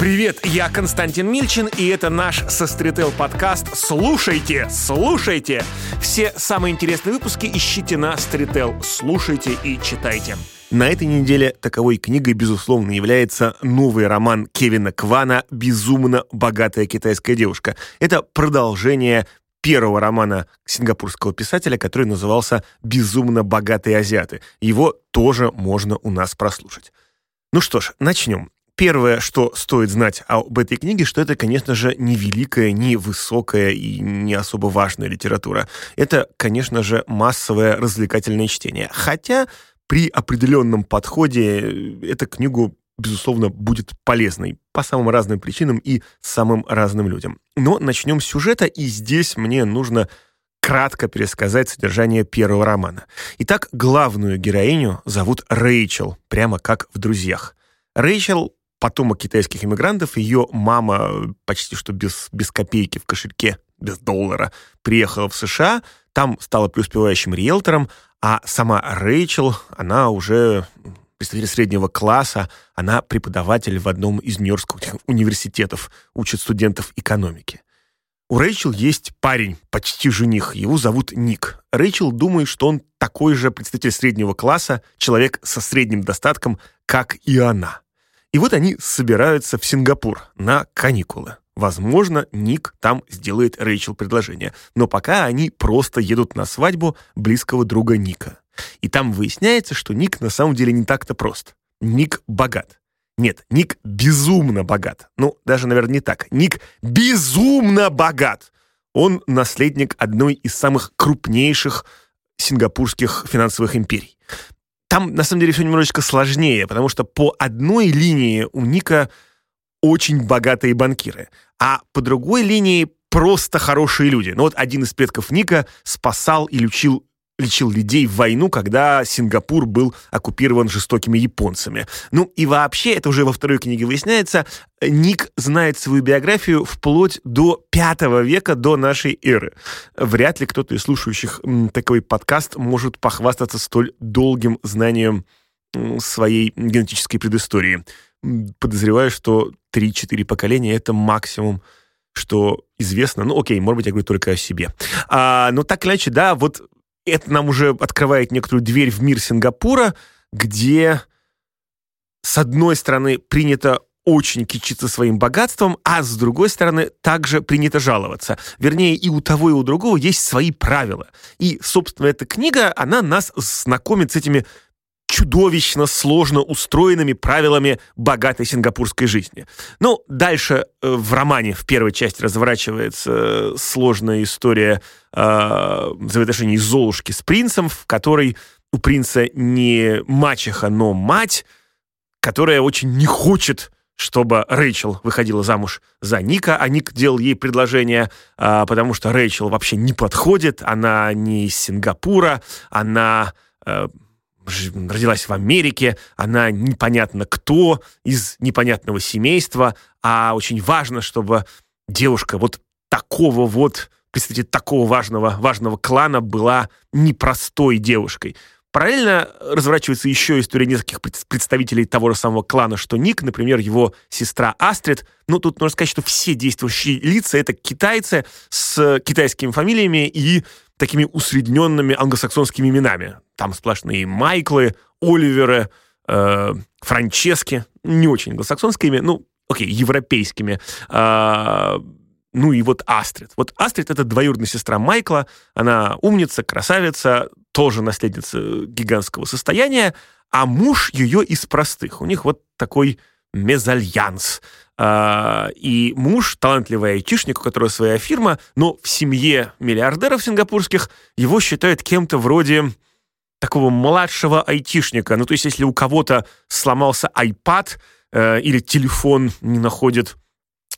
Привет, я Константин Мильчин, и это наш Сострител подкаст. Слушайте, слушайте! Все самые интересные выпуски ищите на Стрител. Слушайте и читайте. На этой неделе таковой книгой, безусловно, является новый роман Кевина Квана «Безумно богатая китайская девушка». Это продолжение первого романа сингапурского писателя, который назывался «Безумно богатые азиаты». Его тоже можно у нас прослушать. Ну что ж, начнем. Первое, что стоит знать об этой книге, что это, конечно же, не великая, не высокая и не особо важная литература. Это, конечно же, массовое развлекательное чтение. Хотя при определенном подходе э, эта книгу безусловно, будет полезной по самым разным причинам и самым разным людям. Но начнем с сюжета, и здесь мне нужно кратко пересказать содержание первого романа. Итак, главную героиню зовут Рэйчел, прямо как в «Друзьях». Рэйчел потомок китайских иммигрантов, ее мама почти что без, без копейки в кошельке, без доллара, приехала в США, там стала преуспевающим риэлтором, а сама Рэйчел, она уже представитель среднего класса, она преподаватель в одном из нью-йоркских университетов, учит студентов экономики. У Рэйчел есть парень, почти жених, его зовут Ник. Рэйчел думает, что он такой же представитель среднего класса, человек со средним достатком, как и она. И вот они собираются в Сингапур на каникулы. Возможно, Ник там сделает Рэйчел предложение. Но пока они просто едут на свадьбу близкого друга Ника. И там выясняется, что Ник на самом деле не так-то прост. Ник богат. Нет, Ник безумно богат. Ну, даже, наверное, не так. Ник безумно богат. Он наследник одной из самых крупнейших сингапурских финансовых империй. Там, на самом деле, все немножечко сложнее, потому что по одной линии у Ника очень богатые банкиры, а по другой линии просто хорошие люди. Ну вот один из предков Ника спасал и лечил лечил людей в войну, когда Сингапур был оккупирован жестокими японцами. Ну и вообще, это уже во второй книге выясняется, Ник знает свою биографию вплоть до пятого века до нашей эры. Вряд ли кто-то из слушающих такой подкаст может похвастаться столь долгим знанием своей генетической предыстории. Подозреваю, что 3-4 поколения — это максимум, что известно. Ну, окей, может быть, я говорю только о себе. А, но так или иначе, да, вот это нам уже открывает некоторую дверь в мир Сингапура, где, с одной стороны, принято очень кичиться своим богатством, а с другой стороны, также принято жаловаться. Вернее, и у того, и у другого есть свои правила. И, собственно, эта книга, она нас знакомит с этими чудовищно сложно устроенными правилами богатой сингапурской жизни. Ну, дальше э, в романе в первой части разворачивается э, сложная история э, взаимоотношений Золушки с принцем, в которой у принца не мачеха, но мать, которая очень не хочет чтобы Рэйчел выходила замуж за Ника, а Ник делал ей предложение, а, потому что Рэйчел вообще не подходит, она не из Сингапура, она э, родилась в Америке, она непонятно кто, из непонятного семейства, а очень важно, чтобы девушка вот такого вот, представитель такого важного, важного клана была непростой девушкой. Параллельно разворачивается еще история нескольких представителей того же самого клана, что Ник, например, его сестра Астрид. Ну, тут нужно сказать, что все действующие лица — это китайцы с китайскими фамилиями и такими усредненными англосаксонскими именами. Там сплошные Майклы, Оливеры, э, Франчески, не очень англосаксонскими, ну, окей, европейскими. Э, ну и вот Астрид. Вот Астрид — это двоюродная сестра Майкла. Она умница, красавица, тоже наследница гигантского состояния, а муж ее из простых. У них вот такой мезальянс. А, и муж, талантливый айтишник, у которого своя фирма, но в семье миллиардеров сингапурских его считают кем-то вроде такого младшего айтишника. Ну, то есть, если у кого-то сломался iPad э, или телефон не находит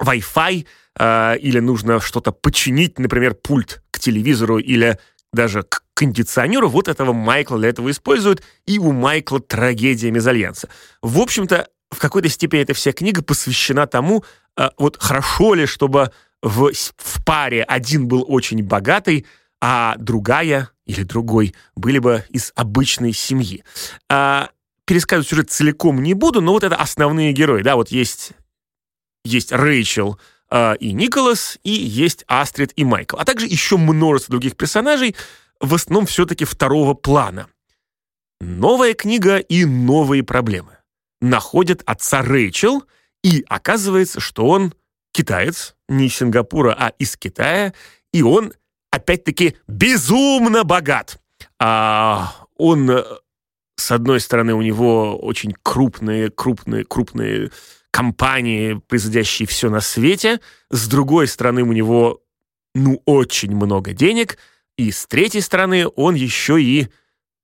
Wi-Fi, э, или нужно что-то починить, например, пульт к телевизору или даже к кондиционеру, вот этого Майкла для этого используют, и у Майкла трагедия мезальянса. В общем-то, в какой-то степени эта вся книга посвящена тому, э, вот хорошо ли, чтобы в, в паре один был очень богатый, а другая или другой были бы из обычной семьи. А, пересказывать сюжет целиком не буду, но вот это основные герои. Да, вот есть есть Рэйчел э, и Николас, и есть Астрид и Майкл. А также еще множество других персонажей, в основном все-таки второго плана. Новая книга и новые проблемы. Находят отца Рэйчел, и оказывается, что он китаец, не из Сингапура, а из Китая, и он, опять-таки, безумно богат. А он, э, с одной стороны, у него очень крупные, крупные, крупные компании, производящие все на свете, с другой стороны, у него, ну, очень много денег, и с третьей стороны, он еще и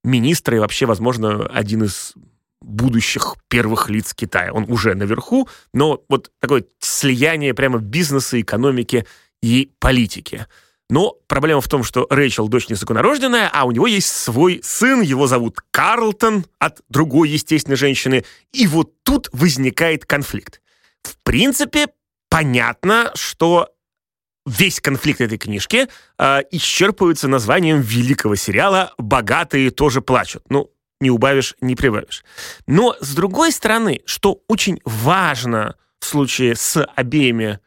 министр, и вообще, возможно, один из будущих первых лиц Китая. Он уже наверху, но вот такое слияние прямо бизнеса, экономики и политики. Но проблема в том, что Рэйчел дочь незаконнорожденная, а у него есть свой сын, его зовут Карлтон от другой естественной женщины. И вот тут возникает конфликт. В принципе, понятно, что весь конфликт этой книжки э, исчерпывается названием великого сериала «Богатые тоже плачут». Ну, не убавишь, не прибавишь. Но, с другой стороны, что очень важно в случае с обеими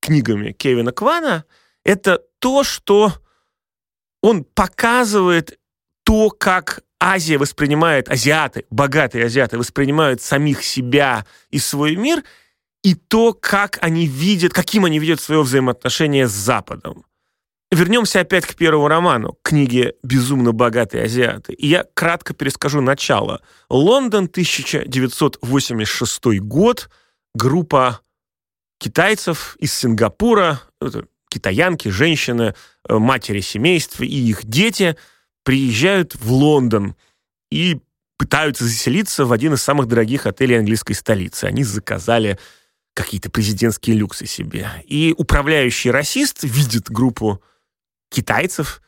книгами Кевина Квана, это то, что он показывает то, как Азия воспринимает, азиаты, богатые азиаты воспринимают самих себя и свой мир, и то, как они видят, каким они видят свое взаимоотношение с Западом. Вернемся опять к первому роману, книге «Безумно богатые азиаты». И я кратко перескажу начало. Лондон, 1986 год. Группа китайцев из Сингапура, китаянки, женщины, э, матери семейств и их дети приезжают в Лондон и пытаются заселиться в один из самых дорогих отелей английской столицы. Они заказали какие-то президентские люксы себе. И управляющий расист видит группу китайцев,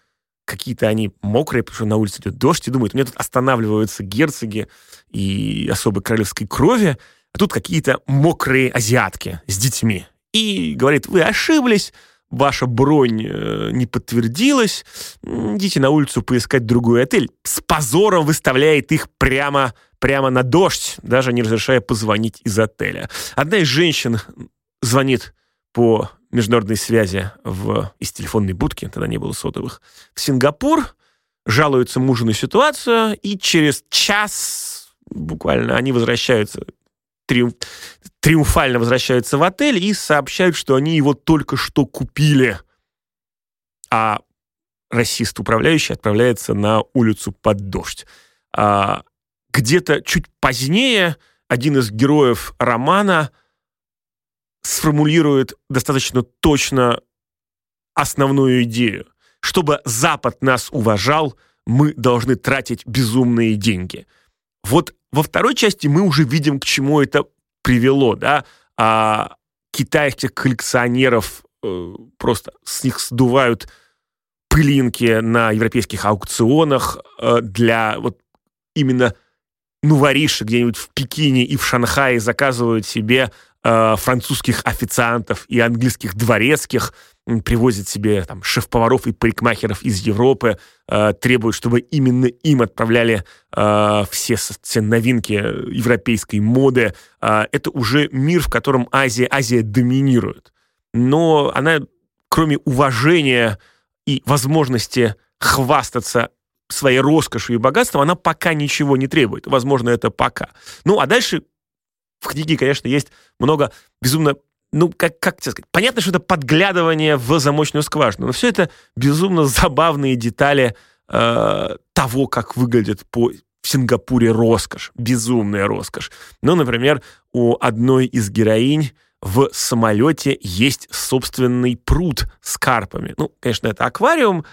какие-то они мокрые, потому что на улице идет дождь, и думают, у меня тут останавливаются герцоги и особой королевской крови, а тут какие-то мокрые азиатки с детьми. И говорит, вы ошиблись, ваша бронь э, не подтвердилась, идите на улицу поискать другой отель. С позором выставляет их прямо, прямо на дождь, даже не разрешая позвонить из отеля. Одна из женщин звонит по международной связи в, из телефонной будки, тогда не было сотовых, в Сингапур, жалуются мужу на ситуацию, и через час буквально они возвращаются, триумф, триумфально возвращаются в отель и сообщают, что они его только что купили. А расист управляющий отправляется на улицу под дождь. А, где-то чуть позднее один из героев романа – сформулирует достаточно точно основную идею. Чтобы Запад нас уважал, мы должны тратить безумные деньги. Вот во второй части мы уже видим, к чему это привело, да, а китайских коллекционеров э, просто с них сдувают пылинки на европейских аукционах э, для вот именно ну, воришек где-нибудь в Пекине и в Шанхае заказывают себе э, французских официантов и английских дворецких, привозят себе там шеф-поваров и парикмахеров из Европы, э, требуют, чтобы именно им отправляли э, все, все новинки европейской моды. Э, это уже мир, в котором Азия, Азия доминирует. Но она, кроме уважения и возможности хвастаться своей роскошью и богатством, она пока ничего не требует. Возможно, это пока. Ну, а дальше в книге, конечно, есть много безумно ну, как, как тебе сказать, понятно, что это подглядывание в замочную скважину, но все это безумно забавные детали э, того, как выглядит по в Сингапуре роскошь, безумная роскошь. Ну, например, у одной из героинь в самолете есть собственный пруд с карпами. Ну, конечно, это аквариум,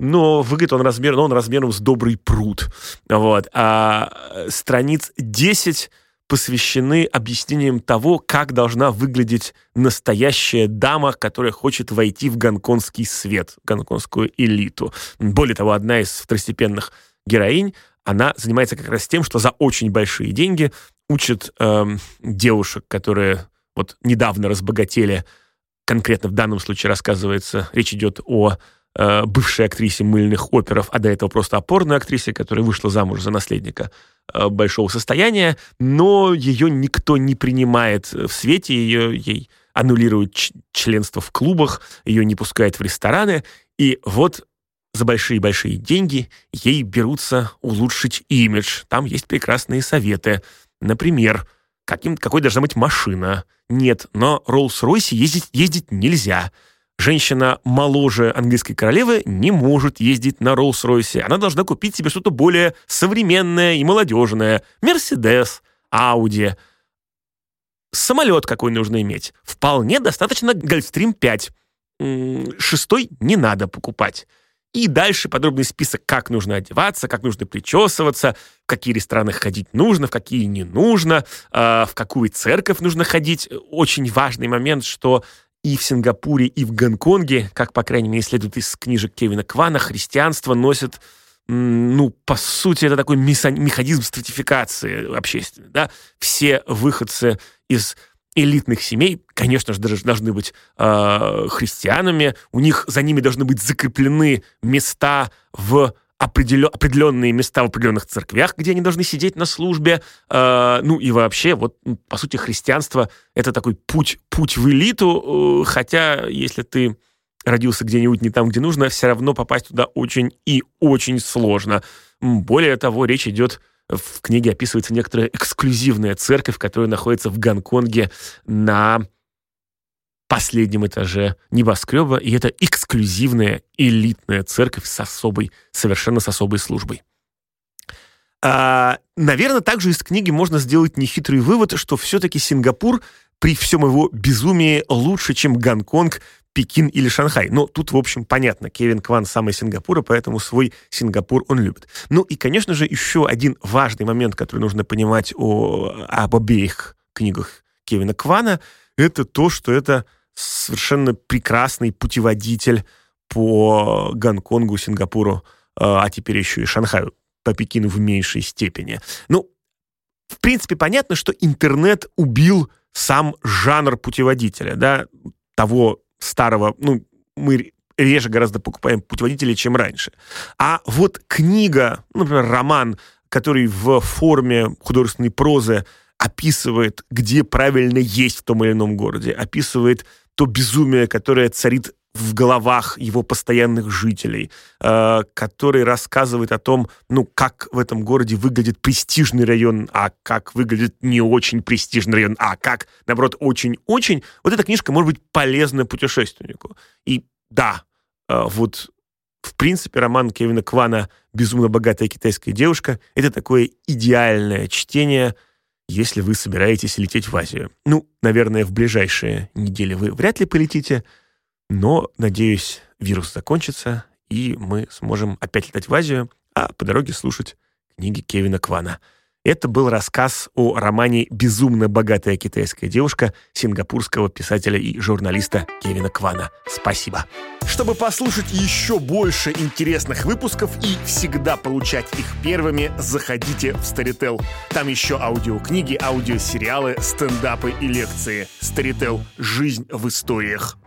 но выглядит он размером, ну, он размером с добрый пруд. Вот. А э, страниц 10 посвящены объяснениям того, как должна выглядеть настоящая дама, которая хочет войти в гонконгский свет, гонконгскую элиту. Более того, одна из второстепенных героинь, она занимается как раз тем, что за очень большие деньги учит эм, девушек, которые вот недавно разбогатели, конкретно в данном случае рассказывается, речь идет о э, бывшей актрисе мыльных оперов, а до этого просто опорной актрисе, которая вышла замуж за наследника э, большого состояния, но ее никто не принимает в свете, ее, ей аннулируют членство в клубах, ее не пускают в рестораны, и вот за большие-большие деньги ей берутся улучшить имидж. Там есть прекрасные советы. Например, каким, какой должна быть машина. Нет, но Роллс-Ройсе ездить, ездить нельзя. Женщина моложе английской королевы не может ездить на Роллс-Ройсе. Она должна купить себе что-то более современное и молодежное. Мерседес, Ауди. Самолет какой нужно иметь. Вполне достаточно Гольфстрим 5. Шестой не надо покупать. И дальше подробный список, как нужно одеваться, как нужно причесываться, в какие рестораны ходить нужно, в какие не нужно, э, в какую церковь нужно ходить. Очень важный момент, что и в Сингапуре, и в Гонконге, как, по крайней мере, следует из книжек Кевина Квана, христианство носит ну, по сути, это такой механизм стратификации общественной, да. Все выходцы из элитных семей, конечно же, даже должны быть э, христианами, у них за ними должны быть закреплены места в определен, определенные места в определенных церквях, где они должны сидеть на службе. Э, ну и вообще, вот, по сути, христианство — это такой путь, путь в элиту, э, хотя, если ты родился где-нибудь не там, где нужно, все равно попасть туда очень и очень сложно. Более того, речь идет в книге описывается некоторая эксклюзивная церковь, которая находится в Гонконге на последнем этаже небоскреба, и это эксклюзивная элитная церковь с особой, совершенно с особой службой. А, наверное, также из книги можно сделать нехитрый вывод, что все-таки Сингапур при всем его безумии лучше, чем Гонконг Пекин или Шанхай. Но тут, в общем, понятно, Кевин Кван сам из Сингапура, поэтому свой Сингапур он любит. Ну и, конечно же, еще один важный момент, который нужно понимать о, об обеих книгах Кевина Квана, это то, что это совершенно прекрасный путеводитель по Гонконгу, Сингапуру, а, а теперь еще и Шанхаю, по Пекину в меньшей степени. Ну, в принципе, понятно, что интернет убил сам жанр путеводителя, да, того старого, ну, мы реже гораздо покупаем путеводители, чем раньше. А вот книга, например, роман, который в форме художественной прозы описывает, где правильно есть в том или ином городе, описывает то безумие, которое царит в головах его постоянных жителей, э, который рассказывает о том, ну, как в этом городе выглядит престижный район, а как выглядит не очень престижный район, а как, наоборот, очень-очень. Вот эта книжка может быть полезна путешественнику. И да, э, вот в принципе, роман Кевина Квана «Безумно богатая китайская девушка» — это такое идеальное чтение, если вы собираетесь лететь в Азию. Ну, наверное, в ближайшие недели вы вряд ли полетите, но, надеюсь, вирус закончится, и мы сможем опять летать в Азию, а по дороге слушать книги Кевина Квана. Это был рассказ о романе «Безумно богатая китайская девушка» сингапурского писателя и журналиста Кевина Квана. Спасибо. Чтобы послушать еще больше интересных выпусков и всегда получать их первыми, заходите в Storytel. Там еще аудиокниги, аудиосериалы, стендапы и лекции. Storytel. Жизнь в историях.